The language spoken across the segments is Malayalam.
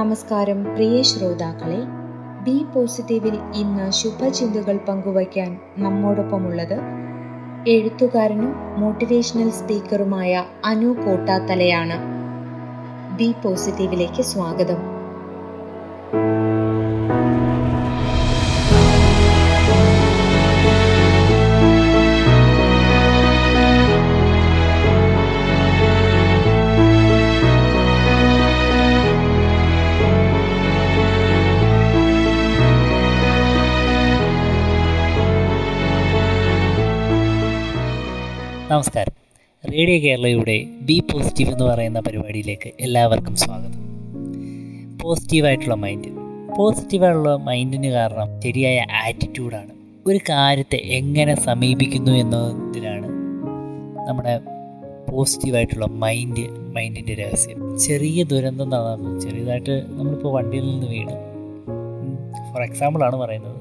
നമസ്കാരം പ്രിയ ശ്രോതാക്കളെ. ബി പോസിറ്റീവിൽ ഇന്ന് ശുഭചിന്തകൾ പങ്കുവയ്ക്കാൻ നമ്മോടൊപ്പമുള്ളത് എഴുത്തുകാരനും മോട്ടിവേഷണൽ സ്പീക്കറുമായ അനു കോട്ടാത്തലയാണ്. ബി പോസിറ്റീവിലേക്ക് സ്വാഗതം. നമസ്കാരം. റേഡിയോ കേരളയുടെ ബി പോസിറ്റീവ് എന്ന് പറയുന്ന പരിപാടിയിലേക്ക് എല്ലാവർക്കും സ്വാഗതം. പോസിറ്റീവായിട്ടുള്ള മൈൻഡ്. പോസിറ്റീവായിട്ടുള്ള മൈൻഡിന് കാരണം ശരിയായ ആറ്റിറ്റ്യൂഡാണ്. ഒരു കാര്യത്തെ എങ്ങനെ സമീപിക്കുന്നു എന്നതിലാണ് നമ്മുടെ പോസിറ്റീവായിട്ടുള്ള മൈൻഡ് മൈൻഡിന്റെ രഹസ്യം. ചെറിയ ദുരന്തം നടന്നു. ചെറിയതായിട്ട് നമ്മളിപ്പോൾ വണ്ടിയിൽ നിന്ന് വീണു. ഫോർ എക്സാമ്പിളാണ് പറയുന്നത്.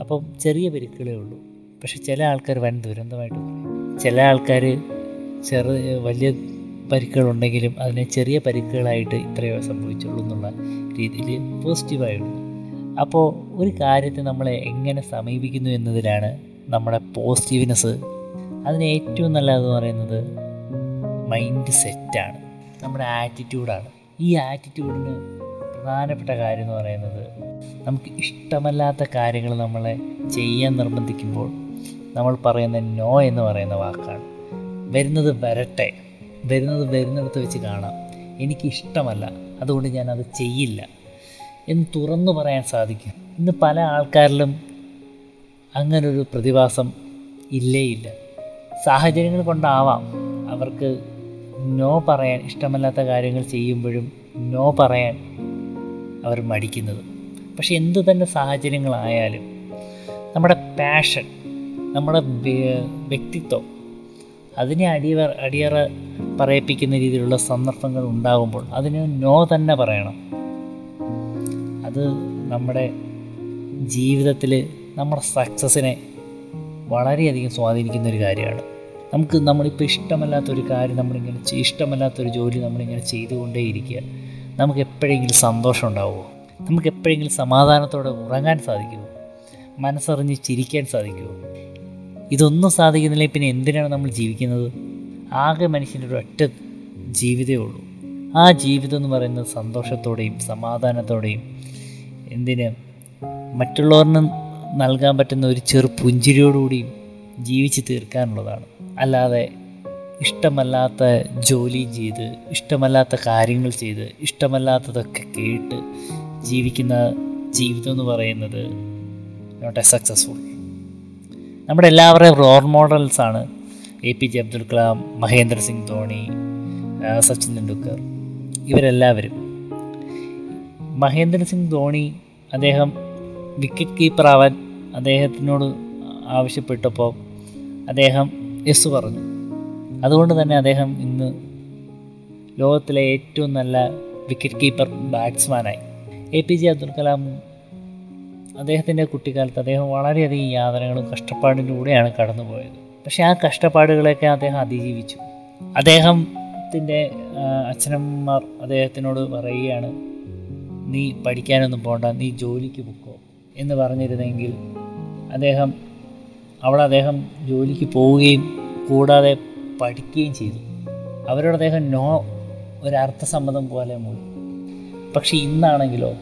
അപ്പം ചെറിയ പെരുക്കളേ ഉള്ളൂ. പക്ഷെ ചില ആൾക്കാർ വൻ ദുരന്തമായിട്ട് ചില ആൾക്കാർ ചെറു വലിയ പരിക്കുകളുണ്ടെങ്കിലും അതിനെ ചെറിയ പരിക്കുകളായിട്ട് ഇത്രയോ സംഭവിച്ചുള്ളൂ എന്നുള്ള രീതിയിൽ പോസിറ്റീവായുള്ളൂ അപ്പോൾ ഒരു കാര്യത്തെ നമ്മളെ എങ്ങനെ സമീപിക്കുന്നു എന്നതിലാണ് നമ്മുടെ പോസിറ്റീവ്നെസ് അതിന് ഏറ്റവും നല്ലതെന്ന് പറയുന്നത് മൈൻഡ് സെറ്റാണ്. നമ്മുടെ ആറ്റിറ്റ്യൂഡാണ്. ഈ ആറ്റിറ്റ്യൂഡിന് പ്രധാനപ്പെട്ട കാര്യം എന്ന് പറയുന്നത് നമുക്ക് ഇഷ്ടമല്ലാത്ത കാര്യങ്ങൾ നമ്മളെ ചെയ്യാൻ നിർബന്ധിക്കുമ്പോൾ നമ്മൾ പറയുന്ന നോ എന്ന് പറയുന്ന വാക്കാണ്. വരുന്നത് വരട്ടെ. വരുന്നത് വരുന്നിടത്ത് വെച്ച് കാണാം. എനിക്കിഷ്ടമല്ല. അതുകൊണ്ട് ഞാൻ അത് ചെയ്യില്ല. എന്ന് തുറന്നു പറയാൻ സാധിക്കും. ഇന്ന് പല ആൾക്കാരിലും അങ്ങനൊരു പ്രതിഭാസം ഇല്ലേ ഇല്ല സാഹചര്യങ്ങൾ കൊണ്ടാവാം. അവർക്ക് നോ പറയാൻ ഇഷ്ടമല്ലാത്ത കാര്യങ്ങൾ ചെയ്യുമ്പോഴും നോ പറയാൻ അവർ മടിക്കുന്നത്. പക്ഷെ എന്തു തന്നെ സാഹചര്യങ്ങളായാലും നമ്മുടെ പാഷൻ നമ്മുടെ വ്യക്തിത്വം. അതിനെ അടിയറ അടിയറ പറയിപ്പിക്കുന്ന രീതിയിലുള്ള സന്ദർഭങ്ങൾ ഉണ്ടാകുമ്പോൾ അതിന് നോ തന്നെ പറയണം. അത് നമ്മുടെ ജീവിതത്തിൽ നമ്മുടെ സക്സസ്സിനെ വളരെയധികം സ്വാധീനിക്കുന്ന ഒരു കാര്യമാണ്. നമുക്ക് നമ്മളിപ്പോൾ ഇഷ്ടമല്ലാത്തൊരു കാര്യം നമ്മളിങ്ങനെ ഇഷ്ടമല്ലാത്തൊരു ജോലി നമ്മളിങ്ങനെ ചെയ്തുകൊണ്ടേയിരിക്കുക. നമുക്ക് എപ്പോഴെങ്കിലും സന്തോഷം ഉണ്ടാവുമോ? നമുക്ക് എപ്പോഴെങ്കിലും സമാധാനത്തോടെ ഉറങ്ങാൻ സാധിക്കുമോ? മനസ്സറിഞ്ഞ് ചിരിക്കാൻ സാധിക്കുമോ? ഇതൊന്നും സാധിക്കുന്നില്ല പിന്നെ എന്തിനാണ് നമ്മൾ ജീവിക്കുന്നത്? ആകെ മനുഷ്യന്റെ ഒരു ഒറ്റ ജീവിതമേ ഉള്ളൂ. ആ ജീവിതം എന്ന് പറയുന്നത് സന്തോഷത്തോടെയും സമാധാനത്തോടെയും എന്തിന് മറ്റുള്ളവരിന് നൽകാൻ പറ്റുന്ന ഒരു ചെറു പുഞ്ചിരിയോടുകൂടിയും ജീവിച്ച് തീർക്കാനുള്ളതാണ്. അല്ലാതെ ഇഷ്ടമല്ലാത്ത ജോലി ചെയ്ത് ഇഷ്ടമല്ലാത്ത കാര്യങ്ങൾ ചെയ്ത് ഇഷ്ടമല്ലാത്തതൊക്കെ കേട്ട് ജീവിക്കുന്ന ജീവിതം എന്ന് പറയുന്നത് നോട്ട് എ സക്സസ്ഫുൾ നമ്മുടെ എല്ലാവരുടെയും role മോഡൽസാണ് A P J Abdul Kalam Mahendra Singh Dhoni Sachin Tendulkar ഇവരെല്ലാവരും. മഹേന്ദ്ര സിംഗ് ധോണി അദ്ദേഹം വിക്കറ്റ് കീപ്പർ ആവാൻ അദ്ദേഹത്തിനോട് ആവശ്യപ്പെട്ടപ്പോൾ അദ്ദേഹം യെസ് പറഞ്ഞു. അതുകൊണ്ട് തന്നെ അദ്ദേഹം ഇന്ന് ലോകത്തിലെ ഏറ്റവും നല്ല wicket keeper ബാറ്റ്സ്മാനായി A P J Abdul Kalam അദ്ദേഹത്തിന്റെ കുട്ടിക്കാലത്ത് അദ്ദേഹം വളരെയധികം യാതനകളും കഷ്ടപ്പാടിലൂടെയാണ് കടന്നുപോയത്. പക്ഷേ ആ കഷ്ടപ്പാടുകളെയൊക്കെ അദ്ദേഹം അതിജീവിച്ചു. അദ്ദേഹത്തിന്റെ അച്ഛനമ്മമാർ അദ്ദേഹത്തിനോട് പറയുകയാണ് നീ പഠിക്കാനൊന്നും പോകണ്ട നീ ജോലിക്ക് പൊക്കോ എന്ന് പറഞ്ഞിരുന്നെങ്കിൽ അദ്ദേഹം അവിടെ അദ്ദേഹം ജോലിക്ക് പോവുകയും കൂടാതെ പഠിക്കുകയും ചെയ്തു. അവരോട് അദ്ദേഹം നോ ഒരർത്ഥസമ്മതം പോലെ മൂടി. പക്ഷേ ഇന്നാണെങ്കിലോ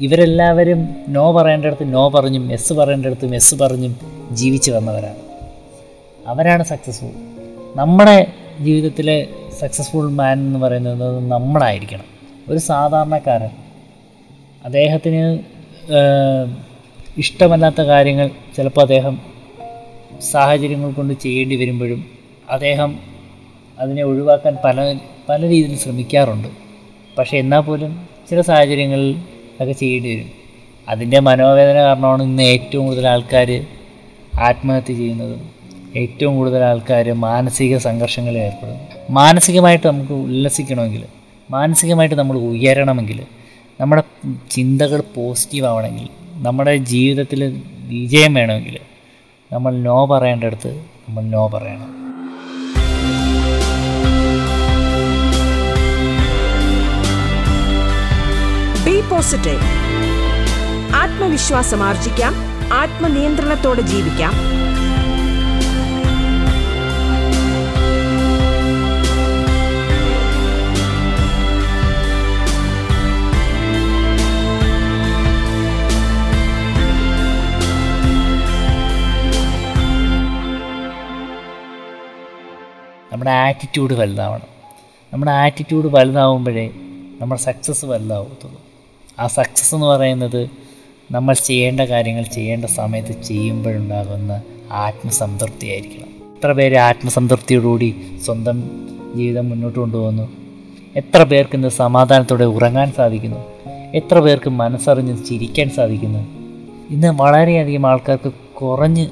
ഇവരെല്ലാവരും നോ പറയേണ്ടടുത്ത് നോ പറഞ്ഞും എസ് പറയേണ്ടടുത്തും എസ് പറഞ്ഞും ജീവിച്ചു വന്നവരാണ്. അവരാണ് സക്സസ്ഫുൾ നമ്മുടെ ജീവിതത്തിലെ സക്സസ്ഫുൾ മാൻ എന്ന് പറയുന്നത് നമ്മളായിരിക്കണം. ഒരു സാധാരണക്കാരൻ. അദ്ദേഹത്തിന് ഇഷ്ടമല്ലാത്ത കാര്യങ്ങൾ ചിലപ്പോൾ അദ്ദേഹം സാഹചര്യങ്ങൾ കൊണ്ട് ചെയ്യേണ്ടി വരുമ്പോഴും അദ്ദേഹം അതിനെ ഒഴിവാക്കാൻ പല പല രീതിയിൽ ശ്രമിക്കാറുണ്ട്. പക്ഷേ എന്നാൽ പോലും ചില സാഹചര്യങ്ങളിൽ ഒക്കെ ചെയ്യേണ്ടി വരും. അതിന്റെ മനോവേദന കാരണമാണ് ഇന്ന് ഏറ്റവും കൂടുതൽ ആൾക്കാർ ആത്മഹത്യ ചെയ്യുന്നതും ഏറ്റവും കൂടുതൽ ആൾക്കാർ മാനസിക സംഘർഷങ്ങളിൽ ഏർപ്പെടുന്നു മാനസികമായിട്ട് നമുക്ക് ഉല്ലസിക്കണമെങ്കിൽ മാനസികമായിട്ട് നമ്മൾ ഉയരണമെങ്കിൽ നമ്മുടെ ചിന്തകൾ പോസിറ്റീവ് ആവണമെങ്കിൽ നമ്മുടെ ജീവിതത്തിൽ വിജയം വേണമെങ്കിൽ നമ്മൾ നോ പറയേണ്ടടുത്ത് നമ്മൾ നോ പറയണം. പോസിറ്റീവ് ആത്മവിശ്വാസം ആർജിക്കാം. ആത്മനിയന്ത്രണത്തോടെ ജീവിക്കാം. നമ്മുടെ ആറ്റിറ്റ്യൂഡ് വലുതാവണം. നമ്മുടെ ആറ്റിറ്റ്യൂഡ് വലുതാവുമ്പോഴേ നമ്മുടെ സക്സസ് വലുതാവത്തുള്ളൂ. ആ സക്സസ് എന്ന് പറയുന്നത് നമ്മൾ ചെയ്യേണ്ട കാര്യങ്ങൾ ചെയ്യേണ്ട സമയത്ത് ചെയ്യുമ്പോഴുണ്ടാകുന്ന ആത്മസംതൃപ്തിയായിരിക്കണം. എത്ര പേര് ആത്മസംതൃപ്തിയോടുകൂടി സ്വന്തം ജീവിതം മുന്നോട്ട് കൊണ്ടുപോകുന്നു? എത്ര പേർക്ക് ഇന്ന് സമാധാനത്തോടെ ഉറങ്ങാൻ സാധിക്കുന്നു? എത്ര പേർക്ക് മനസ്സറിഞ്ഞ് ചിരിക്കാൻ സാധിക്കുന്നു? ഇന്ന് വളരെയധികം ആൾക്കാർക്ക് കുറഞ്ഞ്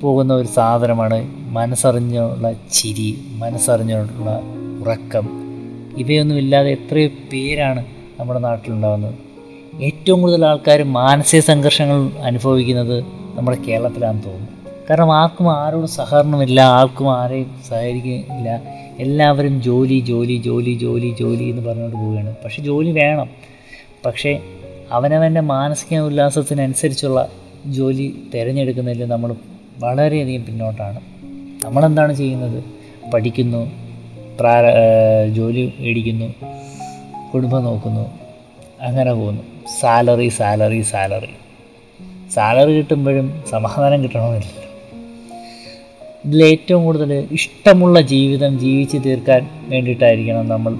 പോകുന്ന ഒരു സാധനമാണ് മനസ്സറിഞ്ഞുള്ള ചിരി മനസ്സറിഞ്ഞുള്ള ഉറക്കം. ഇവയൊന്നും ഇല്ലാതെ എത്രയോ പേരാണ് നമ്മുടെ നാട്ടിലുണ്ടാകുന്നത് ഏറ്റവും കൂടുതൽ ആൾക്കാർ മാനസിക സംഘർഷങ്ങൾ അനുഭവിക്കുന്നത് നമ്മുടെ കേരളത്തിലാണെന്ന് തോന്നുന്നു. കാരണം ആർക്കും ആരോടും സഹകരണമില്ല ആർക്കും ആരെയും സഹകരിക്കില്ല എല്ലാവരും ജോലി ജോലി ജോലി ജോലി ജോലി എന്ന് പറഞ്ഞുകൊണ്ട് പോവുകയാണ്. പക്ഷെ ജോലി വേണം. പക്ഷേ അവനവന്റെ മാനസിക ഉല്ലാസത്തിനനുസരിച്ചുള്ള ജോലി തിരഞ്ഞെടുക്കുന്നതിൽ നമ്മൾ വളരെയധികം പിന്നോട്ടാണ്. നമ്മളെന്താണ് ചെയ്യുന്നത്? പഠിക്കുന്നു പ്രാര ജോലി മേടിക്കുന്നു. കുടുംബം നോക്കുന്നു. അങ്ങനെ പോകുന്നു. Salary salary salary. സാലറി കിട്ടുമ്പോഴും സമാധാനം കിട്ടണമെന്നില്ല. ഇതിൽ ഏറ്റവും കൂടുതൽ ഇഷ്ടമുള്ള ജീവിതം ജീവിച്ച് തീർക്കാൻ വേണ്ടിയിട്ടായിരിക്കണം നമ്മൾ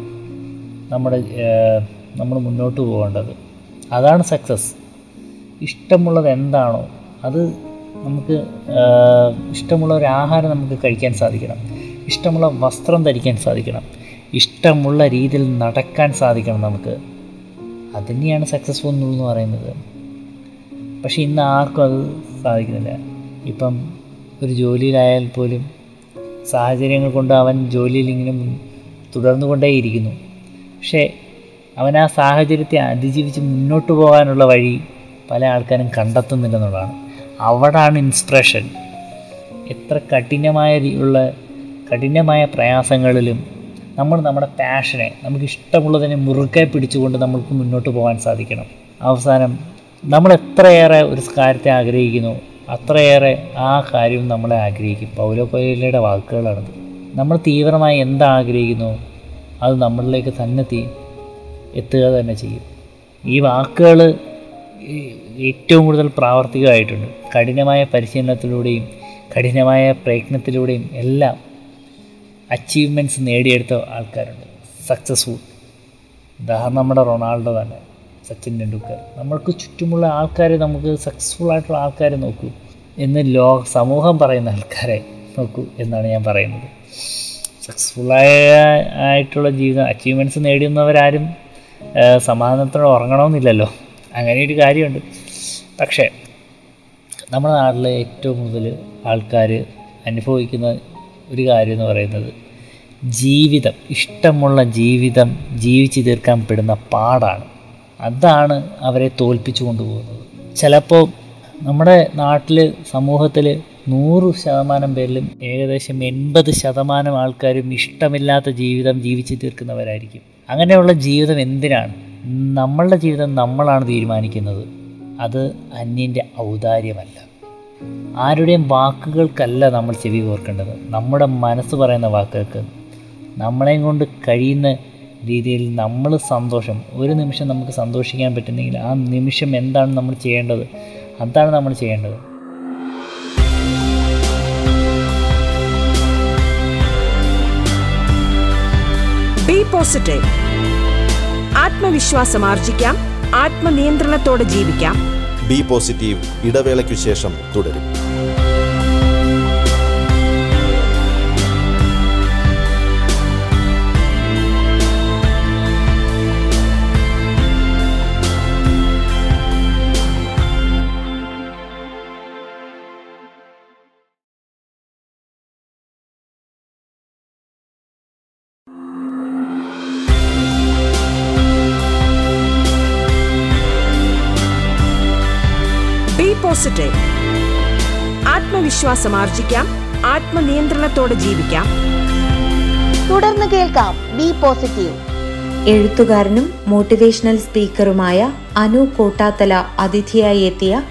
നമ്മുടെ നമ്മൾ മുന്നോട്ട് പോകേണ്ടത്. അതാണ് സക്സസ് ഇഷ്ടമുള്ളത് എന്താണോ അത് നമുക്ക് ഇഷ്ടമുള്ള ഒരു ആഹാരം നമുക്ക് കഴിക്കാൻ സാധിക്കണം. ഇഷ്ടമുള്ള വസ്ത്രം ധരിക്കാൻ സാധിക്കണം. ഇഷ്ടമുള്ള രീതിയിൽ നടക്കാൻ സാധിക്കണം നമുക്ക്. അതിനെയാണ് സക്സസ്ഫുൾ എന്ന് പറയുന്നത്. പക്ഷെ ഇന്ന് ആർക്കും അത് സാധിക്കുന്നില്ല. ഇപ്പം ഒരു ജോലിയിലായാൽ പോലും സാഹചര്യങ്ങൾ കൊണ്ട് അവൻ ജോലിയിൽ ഇങ്ങനെ തുടർന്നു കൊണ്ടേയിരിക്കുന്നു പക്ഷേ അവൻ ആ സാഹചര്യത്തെ അതിജീവിച്ച് മുന്നോട്ട് പോകാനുള്ള വഴി പല ആൾക്കാരും കണ്ടെത്തുന്നില്ലെന്നുള്ളതാണ് അവിടാണ് ഇൻസ്പിറേഷൻ എത്ര കഠിനമായ ഉള്ള കഠിനമായ പ്രയാസങ്ങളിലും നമ്മൾ നമ്മുടെ പാഷനെ നമുക്ക് ഇഷ്ടമുള്ളതിനെ മുറുകെ പിടിച്ചുകൊണ്ട് നമ്മൾക്ക് മുന്നോട്ട് പോകാൻ സാധിക്കണം. അവസാനം നമ്മൾ എത്രയേറെ ഒരു കാര്യത്തെ ആഗ്രഹിക്കുന്നു അത്രയേറെ ആ കാര്യവും നമ്മളെ ആഗ്രഹിക്കും. പൗലോ കൊയിലയുടെ വാക്കുകളാണത്. നമ്മൾ തീവ്രമായി എന്താഗ്രഹിക്കുന്നു അത് നമ്മളിലേക്ക് തന്നെ തീ എത്തുക തന്നെ ചെയ്യും. ഈ വാക്കുകൾ ഏറ്റവും കൂടുതൽ പ്രാവർത്തികമായിട്ടുണ്ട്. കഠിനമായ പരിശീലനത്തിലൂടെയും കഠിനമായ പ്രയത്നത്തിലൂടെയും എല്ലാം അച്ചീവ്മെന്റ്സ് നേടിയെടുത്ത ആൾക്കാരുണ്ട്. സക്സസ്ഫുൾ ഉദാഹരണം നമ്മുടെ റൊണാൾഡോ തന്നെ സച്ചിൻ ടെണ്ടുൽക്കർ. നമ്മൾക്ക് ചുറ്റുമുള്ള ആൾക്കാരെ നമുക്ക് സക്സസ്ഫുൾ ആയിട്ടുള്ള ആൾക്കാരെ നോക്കൂ എന്ന് ലോ സമൂഹം പറയുന്ന ആൾക്കാരെ നോക്കൂ എന്നാണ് ഞാൻ പറയുന്നത്. സക്സസ്ഫുള്ളായ ആയിട്ടുള്ള ജീവിതം അച്ചീവ്മെന്റ്സ് നേടുന്നവരാരും സമാധാനത്തോടെ ഉറങ്ങണമെന്നില്ലല്ലോ. അങ്ങനെ ഒരു കാര്യമുണ്ട്. പക്ഷേ നമ്മുടെ നാട്ടിലെ ഏറ്റവും കൂടുതൽ ആൾക്കാർ അനുഭവിക്കുന്ന ഒരു കാര്യം എന്ന് പറയുന്നത് ജീവിതം ഇഷ്ടമുള്ള ജീവിതം ജീവിച്ചു തീർക്കാൻ പെടുന്ന പാടാണ്. അതാണ് അവരെ തോൽപ്പിച്ചു കൊണ്ടുപോകുന്നത്. ചിലപ്പോൾ നമ്മുടെ നാട്ടിൽ സമൂഹത്തിൽ നൂറ് ശതമാനം പേരിലും ഏകദേശം എൺപത് ശതമാനം ആൾക്കാരും ഇഷ്ടമില്ലാത്ത ജീവിതം ജീവിച്ചു തീർക്കുന്നവരായിരിക്കും. അങ്ങനെയുള്ള ജീവിതം എന്തിനാണ്? നമ്മളുടെ ജീവിതം നമ്മളാണ് തീരുമാനിക്കുന്നത്. അത് അന്യന്റെ ഔദാര്യമല്ല. ആരുടെയും വാക്കുകൾക്കല്ല നമ്മൾ ചെവി കോർക്കേണ്ടത്. നമ്മുടെ മനസ്സ് പറയുന്ന വാക്കുകൾക്ക്. നമ്മളെയും കൊണ്ട് കഴിയുന്ന രീതിയിൽ നമ്മൾ സന്തോഷം ഒരു നിമിഷം നമുക്ക് സന്തോഷിക്കാൻ പറ്റുന്നെങ്കിൽ ആ നിമിഷം എന്താണ് നമ്മൾ ചെയ്യേണ്ടത്? അതാണ് നമ്മൾ ചെയ്യേണ്ടത്. പോസിറ്റീവ് ആത്മവിശ്വാസം ആർജിക്കാം. ആത്മനിയന്ത്രണത്തോടെ ജീവിക്കാം. ബി പോസിറ്റീവ് ഇടവേളയ്ക്കു ശേഷം തുടരും പോസിറ്റീവ് ആത്മവിശ്വാസം ആർജിക്കാം ആത്മനിയന്ത്രണത്തോടെ ജീവിക്കാം. തുടർന്ന് കേൾക്കാം ബി പോസിറ്റീവ്. എഴുത്തുകാരനും മോട്ടിവേഷണൽ സ്പീക്കറുമായ അനു കോട്ടാത്തല അതിഥിയായി എത്തിയ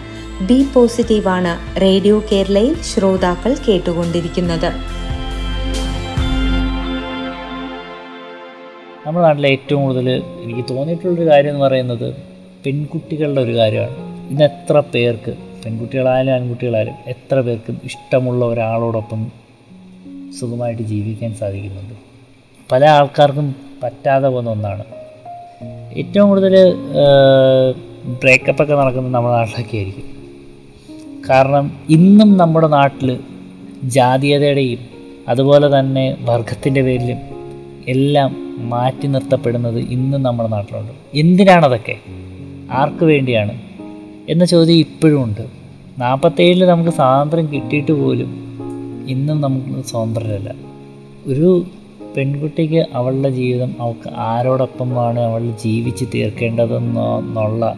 ബി പോസിറ്റീവാണ് റേഡിയോ കേരളയിൽ ശ്രോതാക്കൾ കേട്ടുകൊണ്ടിരിക്കുന്നത്. നമ്മുടെ നാട്ടിലെ ഏറ്റവും കൂടുതൽ എനിക്ക് തോന്നിയിട്ടുള്ളൊരു കാര്യം എന്ന് പറയുന്നത് പെൺകുട്ടികളുടെ ഒരു കാര്യമാണ്. ഇന്ന് എത്ര പേർക്ക് പെൺകുട്ടികളായാലും ആൺകുട്ടികളായാലും എത്ര പേർക്കും ഇഷ്ടമുള്ള ഒരാളോടൊപ്പം സുഖമായിട്ട് ജീവിക്കാൻ സാധിക്കുന്നുണ്ട്? പല ആൾക്കാർക്കും പറ്റാതെ പോകുന്ന ഒന്നാണ്. ഏറ്റവും കൂടുതൽ ബ്രേക്കപ്പൊക്കെ നടക്കുന്നത് നമ്മുടെ നാട്ടിലൊക്കെ ആയിരിക്കും. കാരണം ഇന്നും നമ്മുടെ നാട്ടിൽ ജാതീയതയുടെയും അതുപോലെ തന്നെ വർഗത്തിന്റെ പേരിലും എല്ലാം മാറ്റി നിർത്തപ്പെടുന്നത് ഇന്നും നമ്മുടെ നാട്ടിലുണ്ട്. എന്തിനാണതൊക്കെ? ആർക്ക് വേണ്ടിയാണ്? എന്ന ചോദ്യം ഇപ്പോഴും ഉണ്ട്. നാൽപ്പത്തേഴിൽ നമുക്ക് സ്വാതന്ത്ര്യം കിട്ടിയിട്ട് പോലും ഇന്നും നമുക്ക് സ്വതന്ത്രരല്ല. ഒരു പെൺകുട്ടിക്ക് അവളുടെ ജീവിതം അവൾക്ക് ആരോടൊപ്പമാണ് അവൾ ജീവിച്ച് തീർക്കേണ്ടതെന്നുള്ള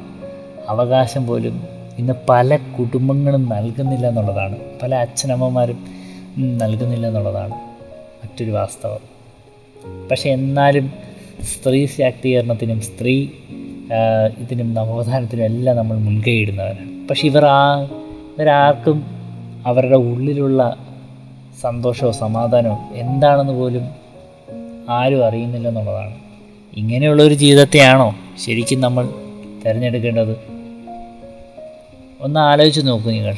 അവകാശം പോലും ഇന്ന് പല കുടുംബങ്ങളും നൽകുന്നില്ല എന്നുള്ളതാണ്. പല അച്ഛനമ്മമാരും നൽകുന്നില്ല എന്നുള്ളതാണ് മറ്റൊരു വാസ്തവം. പക്ഷെ എന്നാലും സ്ത്രീ ശാക്തീകരണത്തിനും സ്ത്രീ ഇതിനും നവോത്ഥാനത്തിനും എല്ലാം നമ്മൾ മുൻകൈ ഇടുന്നവരാണ്. പക്ഷെ ഇവർ ആ ഇവരാർക്കും അവരുടെ ഉള്ളിലുള്ള സന്തോഷമോ സമാധാനമോ എന്താണെന്ന് പോലും ആരും അറിയുന്നില്ല എന്നുള്ളതാണ്. ഇങ്ങനെയുള്ളൊരു ജീവിതത്തെയാണോ ശരിക്കും നമ്മൾ തിരഞ്ഞെടുക്കേണ്ടത്? ഒന്ന് ആലോചിച്ച് നോക്കൂ നിങ്ങൾ.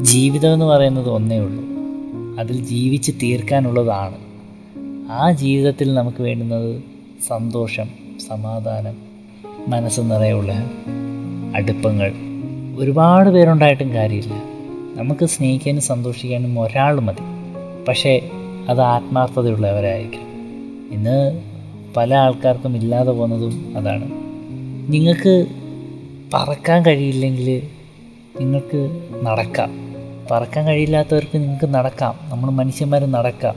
ജീവിതം എന്ന് പറയുന്നത് ഒന്നേ ഉള്ളൂ. അതിൽ ജീവിച്ച് തീർക്കാനുള്ളതാണ്. ആ ജീവിതത്തിൽ നമുക്ക് വേണ്ടുന്നത് സന്തോഷം സമാധാനം മനസ്സ് നിറയുള്ള അടുപ്പങ്ങൾ. ഒരുപാട് പേരുണ്ടായിട്ടും കാര്യമില്ല. നമുക്ക് സ്നേഹിക്കാനും സന്തോഷിക്കാനും ഒരാൾ മതി. പക്ഷേ അത് ആത്മാർത്ഥതയുള്ളവരായിരിക്കും ഇന്ന് പല ആൾക്കാർക്കും ഇല്ലാതെ പോകുന്നതും അതാണ്. നിങ്ങൾക്ക് പറക്കാൻ കഴിയില്ലെങ്കിൽ നിങ്ങൾക്ക് നടക്കാം. പറക്കാൻ കഴിയില്ലാത്തവർക്ക് നിങ്ങൾക്ക് നടക്കാം. നമ്മൾ മനുഷ്യന്മാർ നടക്കാം.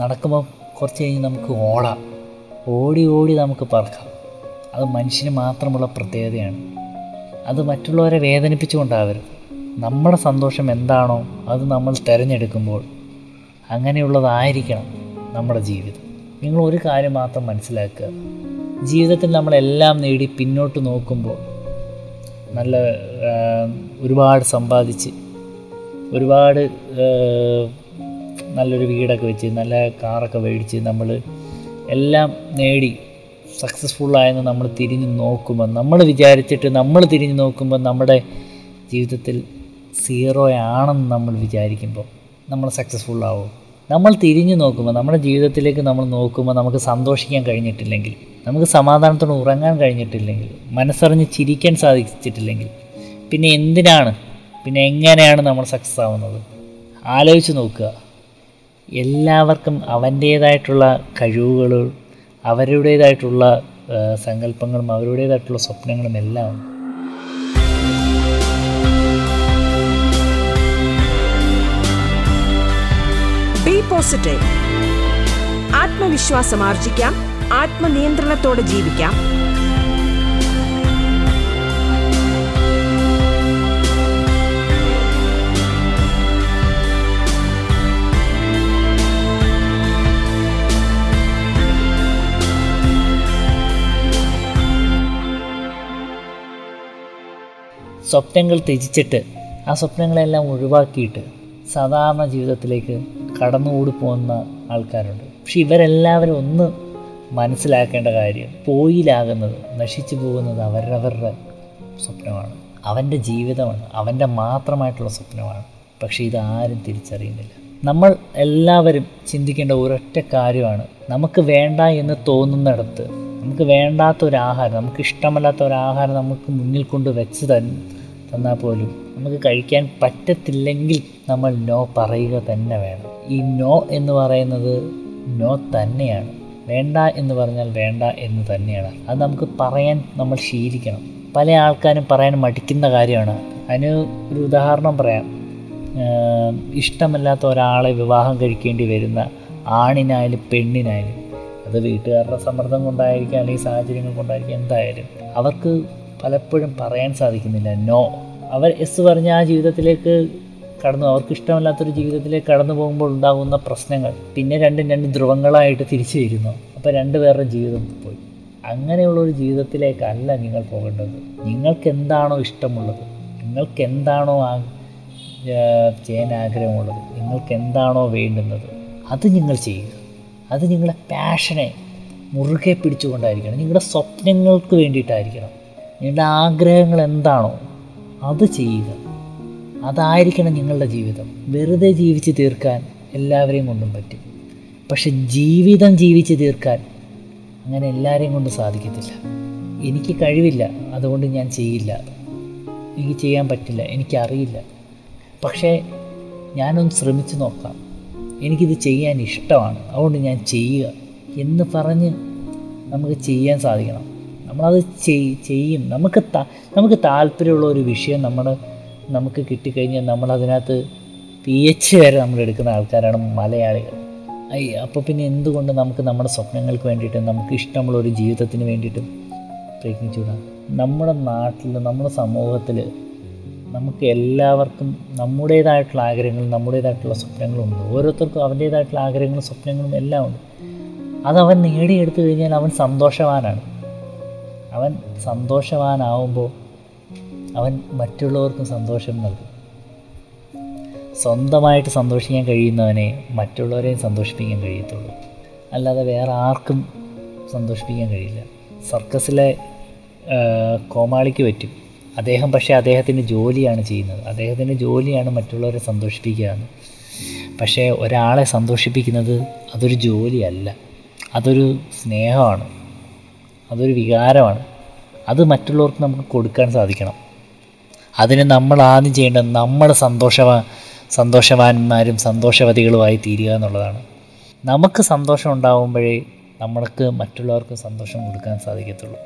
നടക്കുമ്പോൾ കുറച്ച് കഴിഞ്ഞ് നമുക്ക് ഓടാം. ഓടി ഓടി നമുക്ക് പറക്കാം. അത് മനുഷ്യന് മാത്രമുള്ള പ്രത്യേകതയാണ്. അത് മറ്റുള്ളവരെ വേദനിപ്പിച്ചുകൊണ്ടാവരുത്. നമ്മുടെ സന്തോഷം എന്താണോ അത് നമ്മൾ തിരഞ്ഞെടുക്കുമ്പോൾ അങ്ങനെയുള്ളതായിരിക്കണം നമ്മുടെ ജീവിതം. നിങ്ങൾ ഒരു കാര്യം മാത്രം മനസ്സിലാക്കുക. ജീവിതത്തിൽ നമ്മളെല്ലാം നേടി പിന്നോട്ട് നോക്കുമ്പോൾ നല്ല ഒരുപാട് സമ്പാദിച്ച് ഒരുപാട് നല്ലൊരു വീടൊക്കെ വെച്ച് നല്ല കാറൊക്കെ മേടിച്ച് നമ്മൾ എല്ലാം നേടി സക്സസ്ഫുള്ളായെന്ന് നമ്മൾ തിരിഞ്ഞ് നോക്കുമ്പോൾ നമ്മൾ വിചാരിച്ചിട്ട് നമ്മൾ തിരിഞ്ഞ് നോക്കുമ്പോൾ നമ്മുടെ ജീവിതത്തിൽ സീറോ ആണെന്ന് നമ്മൾ വിചാരിക്കുമ്പോൾ നമ്മൾ സക്സസ്ഫുൾ ആവും. നമ്മൾ തിരിഞ്ഞു നോക്കുമ്പോൾ നമ്മുടെ ജീവിതത്തിലേക്ക് നമ്മൾ നോക്കുമ്പോൾ നമുക്ക് സന്തോഷിക്കാൻ കഴിഞ്ഞിട്ടില്ലെങ്കിൽ നമുക്ക് സമാധാനത്തോടെ ഉറങ്ങാൻ കഴിഞ്ഞിട്ടില്ലെങ്കിൽ മനസ്സറിഞ്ഞ് ചിരിക്കാൻ സാധിച്ചിട്ടില്ലെങ്കിൽ പിന്നെ എന്തിനാണ് പിന്നെ എങ്ങനെയാണ് നമ്മൾ സക്സസ് ആവുന്നത്? ആലോചിച്ച് നോക്കുക. എല്ലാവർക്കും അവന്റേതായിട്ടുള്ള കഴിവുകളും അവരുടേതായിട്ടുള്ള സങ്കല്പങ്ങളും അവരുടേതായിട്ടുള്ള സ്വപ്നങ്ങളും എല്ലാം ബി പോസിറ്റീവ് ആത്മവിശ്വാസം ആർജിക്കാം. ആത്മനിയന്ത്രണത്തോടെ ജീവിക്കാം. സ്വപ്നങ്ങൾ ത്യജിച്ചിട്ട് ആ സ്വപ്നങ്ങളെല്ലാം ഒഴിവാക്കിയിട്ട് സാധാരണ ജീവിതത്തിലേക്ക് കടന്നുകൂടി പോകുന്ന ആൾക്കാരുണ്ട്. പക്ഷെ ഇവരെല്ലാവരും ഒന്ന് മനസ്സിലാക്കേണ്ട കാര്യം പോയിലാകുന്നത് നശിച്ചു പോകുന്നത് അവരവരുടെ സ്വപ്നമാണ്. അവന്റെ ജീവിതമാണ് അവന്റെ മാത്രമായിട്ടുള്ള സ്വപ്നമാണ്. പക്ഷേ ഇതാരും തിരിച്ചറിയുന്നില്ല. നമ്മൾ എല്ലാവരും ചിന്തിക്കേണ്ട ഒരൊറ്റ കാര്യമാണ് നമുക്ക് വേണ്ട എന്ന് തോന്നുന്നിടത്ത് നമുക്ക് വേണ്ടാത്ത ഒരു ആഹാരം നമുക്ക് ഇഷ്ടമല്ലാത്ത ഒരു ആഹാരം നമുക്ക് മുന്നിൽ കൊണ്ട് വെച്ച് തന്നാൽ പോലും നമുക്ക് കഴിക്കാൻ പറ്റത്തില്ലെങ്കിൽ നമ്മൾ നോ പറയുക തന്നെ വേണം. ഈ നോ എന്ന് പറയുന്നത് നോ തന്നെയാണ്. വേണ്ട എന്ന് പറഞ്ഞാൽ വേണ്ട എന്ന് തന്നെയാണ്. അത് നമുക്ക് പറയാൻ നമ്മൾ ശീലിക്കണം. പല ആൾക്കാരും പറയാൻ മടിക്കുന്ന കാര്യമാണ്. അതിന് ഒരു ഉദാഹരണം പറയാം. ഇഷ്ടമല്ലാത്ത ഒരാളെ വിവാഹം കഴിക്കേണ്ടി വരുന്ന ആണിനായാലും പെണ്ണിനായാലും അത് വീട്ടുകാരുടെ സമ്മർദ്ദം കൊണ്ടായിരിക്കാം അല്ലെങ്കിൽ സാഹചര്യങ്ങൾ കൊണ്ടായിരിക്കാം എന്തായാലും അവർക്ക് പലപ്പോഴും പറയാൻ സാധിക്കുന്നില്ല. നോ. അവർ എസ് പറഞ്ഞ ആ ജീവിതത്തിലേക്ക് കടന്നു. അവർക്ക് ഇഷ്ടമല്ലാത്തൊരു ജീവിതത്തിലേക്ക് കടന്നു പോകുമ്പോൾ ഉണ്ടാകുന്ന പ്രശ്നങ്ങൾ പിന്നെ രണ്ടും രണ്ട് ധ്രുവങ്ങളായിട്ട് തിരിച്ചു വരുന്നു. അപ്പോൾ രണ്ട് പേരുടെ ജീവിതം പോയി. അങ്ങനെയുള്ള ഒരു ജീവിതത്തിലേക്കല്ല നിങ്ങൾ പോകേണ്ടത്. നിങ്ങൾക്ക് എന്താണോ ഇഷ്ടമുള്ളത്? നിങ്ങൾക്ക് എന്താണോ ആ ചെയ്യാൻ ആഗ്രഹമുള്ളത്? നിങ്ങൾക്ക് എന്താണോ വേണ്ടുന്നത്? അത് നിങ്ങൾ ചെയ്യുക. അത് നിങ്ങളുടെ പാഷനെ മുറുകെ പിടിച്ചുകൊണ്ടായിരിക്കണം. നിങ്ങളുടെ സ്വപ്നങ്ങൾക്ക് വേണ്ടിയിട്ടായിരിക്കണം. നിങ്ങളുടെ ആഗ്രഹങ്ങൾ എന്താണോ അത് ചെയ്യുക. അതായിരിക്കണം നിങ്ങളുടെ ജീവിതം. വെറുതെ ജീവിച്ച് തീർക്കാൻ എല്ലാവരെയും കൊണ്ടും പറ്റും. പക്ഷെ ജീവിതം ജീവിച്ച് തീർക്കാൻ അങ്ങനെ എല്ലാവരെയും കൊണ്ട് സാധിക്കത്തില്ല. എനിക്ക് കഴിവില്ല അതുകൊണ്ട് ഞാൻ ചെയ്യില്ല. എനിക്ക് ചെയ്യാൻ പറ്റില്ല എനിക്കറിയില്ല. പക്ഷേ ഞാനൊന്ന് ശ്രമിച്ചു നോക്കാം. എനിക്കിത് ചെയ്യാൻ ഇഷ്ടമാണ് അതുകൊണ്ട് ഞാൻ ചെയ്യുക എന്ന് പറഞ്ഞ് നമുക്ക് ചെയ്യാൻ സാധിക്കണം. നമ്മളത് ചെയ് ചെയ്യും. നമുക്ക് നമുക്ക് താല്പര്യമുള്ള ഒരു വിഷയം നമ്മൾ നമുക്ക് കിട്ടിക്കഴിഞ്ഞാൽ നമ്മളതിനകത്ത് പി എച്ച് വരെ നമ്മൾ എടുക്കുന്ന ആൾക്കാരാണ് മലയാളികൾ. അപ്പോൾ പിന്നെ എന്തുകൊണ്ട് നമുക്ക് നമ്മുടെ സ്വപ്നങ്ങൾക്ക് വേണ്ടിയിട്ട് നമുക്ക് ഇഷ്ടമുള്ള ഒരു ജീവിതത്തിന് വേണ്ടിയിട്ടും പ്രയത്നിച്ചുകൂടാ? നമ്മുടെ നാട്ടിൽ നമ്മുടെ സമൂഹത്തിൽ നമുക്ക് എല്ലാവർക്കും നമ്മുടേതായിട്ടുള്ള ആഗ്രഹങ്ങൾ നമ്മുടേതായിട്ടുള്ള സ്വപ്നങ്ങളും ഉണ്ട് ഓരോരുത്തർക്കും അവന്റേതായിട്ടുള്ള ആഗ്രഹങ്ങളും സ്വപ്നങ്ങളും എല്ലാം ഉണ്ട്. അതവൻ നേടിയെടുത്തു കഴിഞ്ഞാൽ അവൻ സന്തോഷവാനാണ്. അവൻ സന്തോഷവാനാവുമ്പോൾ അവൻ മറ്റുള്ളവർക്കും സന്തോഷം നൽകും. സ്വന്തമായിട്ട് സന്തോഷിക്കാൻ കഴിയുന്നവനെ മറ്റുള്ളവരെയും സന്തോഷിപ്പിക്കാൻ കഴിയത്തുള്ളൂ. അല്ലാതെ വേറെ ആർക്കും സന്തോഷിപ്പിക്കാൻ കഴിയില്ല. സർക്കസിലെ കോമാളിക്ക് പറ്റും. അദ്ദേഹം പക്ഷേ അദ്ദേഹത്തിന്റെ ജോലിയാണ് ചെയ്യുന്നത്. അദ്ദേഹത്തിന്റെ ജോലിയാണ് മറ്റുള്ളവരെ സന്തോഷിപ്പിക്കുക എന്ന് പക്ഷേ ഒരാളെ സന്തോഷിപ്പിക്കുന്നത് അതൊരു ജോലിയല്ല. അതൊരു സ്നേഹമാണ്. അതൊരു വികാരമാണ്. അത് മറ്റുള്ളവർക്ക് നമുക്ക് കൊടുക്കാൻ സാധിക്കണം. അതിന് നമ്മൾ ആദ്യം ചെയ്യേണ്ടത് നമ്മൾ സന്തോഷവാ സന്തോഷവാന്മാരും സന്തോഷവതികളുമായി തീരുക എന്നുള്ളതാണ്. നമുക്ക് സന്തോഷം ഉണ്ടാകുമ്പോഴേ നമ്മൾക്ക് മറ്റുള്ളവർക്ക് സന്തോഷം കൊടുക്കാൻ സാധിക്കത്തുള്ളൂ.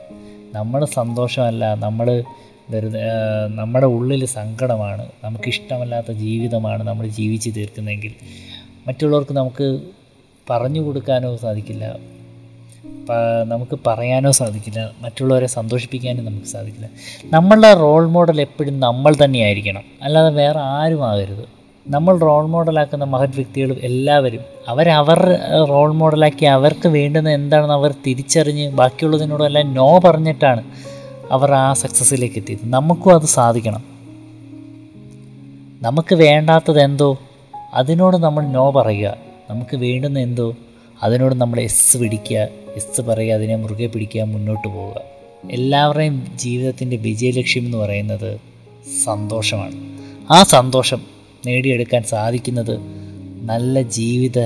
നമ്മൾ സന്തോഷമല്ല നമ്മൾ വെറുതെ നമ്മുടെ ഉള്ളിൽ സങ്കടമാണ് നമുക്കിഷ്ടമല്ലാത്ത ജീവിതമാണ് നമ്മൾ ജീവിച്ച് തീർക്കുന്നതെങ്കിൽ മറ്റുള്ളവർക്ക് നമുക്ക് പറഞ്ഞു കൊടുക്കാനോ സാധിക്കില്ല. നമുക്ക് പറയാനോ സാധിക്കില്ല. മറ്റുള്ളവരെ സന്തോഷിപ്പിക്കാനും നമുക്ക് സാധിക്കില്ല. നമ്മളുടെ റോൾ മോഡൽ എപ്പോഴും നമ്മൾ തന്നെയായിരിക്കണം. അല്ലാതെ വേറെ ആരും ആകരുത്. നമ്മൾ റോൾ മോഡലാക്കുന്ന മഹത് വ്യക്തികൾ എല്ലാവരും അവരവർ റോൾ മോഡലാക്കി അവർക്ക് വേണ്ടുന്ന എന്താണെന്ന് അവർ തിരിച്ചറിഞ്ഞ് ബാക്കിയുള്ളതിനോടെല്ലാം നോ പറഞ്ഞിട്ടാണ് അവർ ആ സക്സസ്സിലേക്ക് എത്തിയത്. നമുക്കും അത് സാധിക്കണം. നമുക്ക് വേണ്ടാത്തത് എന്തോ? അതിനോട് നമ്മൾ നോ പറയുക. നമുക്ക് വേണ്ടുന്ന എന്തോ? അതിനോട് നമ്മൾ എസ് പിടിക്കുക എസ് പറയുക അതിനെ മുറുകെ പിടിക്കുക മുന്നോട്ട് പോവുക. എല്ലാവരുടെയും ജീവിതത്തിന്റെ വിജയലക്ഷ്യം എന്ന് പറയുന്നത് സന്തോഷമാണ്. ആ സന്തോഷം നേടിയെടുക്കാൻ സാധിക്കുന്നത് നല്ല ജീവിത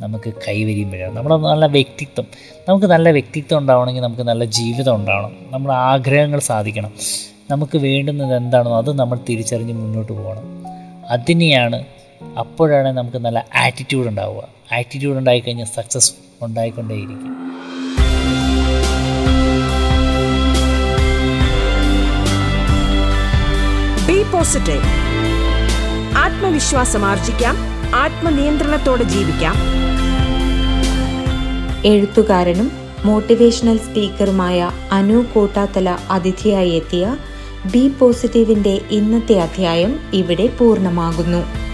നമുക്ക് കൈവരിയുമ്പോഴാണ് നമ്മുടെ നല്ല വ്യക്തിത്വം നമുക്ക് നല്ല വ്യക്തിത്വം ഉണ്ടാവണമെങ്കിൽ നമുക്ക് നല്ല ജീവിതം ഉണ്ടാവണം. നമ്മുടെ ആഗ്രഹങ്ങൾ സാധിക്കണം. നമുക്ക് വേണ്ടുന്നത് എന്താണോ അത് നമ്മൾ തിരിച്ചറിഞ്ഞ് മുന്നോട്ട് പോകണം. അതിനെയാണ് അപ്പോഴാണ് നമുക്ക് നല്ല ആറ്റിറ്റ്യൂഡ് ഉണ്ടാവുക. ആറ്റിറ്റ്യൂഡ് ഉണ്ടായിക്കഴിഞ്ഞാൽ സക്സസ് ഉണ്ടായിക്കൊണ്ടേയിരിക്കും. ബി പോസിറ്റീവ് ആത്മവിശ്വാസം ആർജിക്കാം. ആത്മനിയന്ത്രണത്തോടെ ജീവിക്കാം. എഴുത്തുകാരനും മോട്ടിവേഷണൽ സ്പീക്കറുമായ അനു കോട്ടാത്തല അതിഥിയായി എത്തിയ ബി പോസിറ്റീവിന്റെ ഇന്നത്തെ അധ്യായം ഇവിടെ പൂർണമാകുന്നു.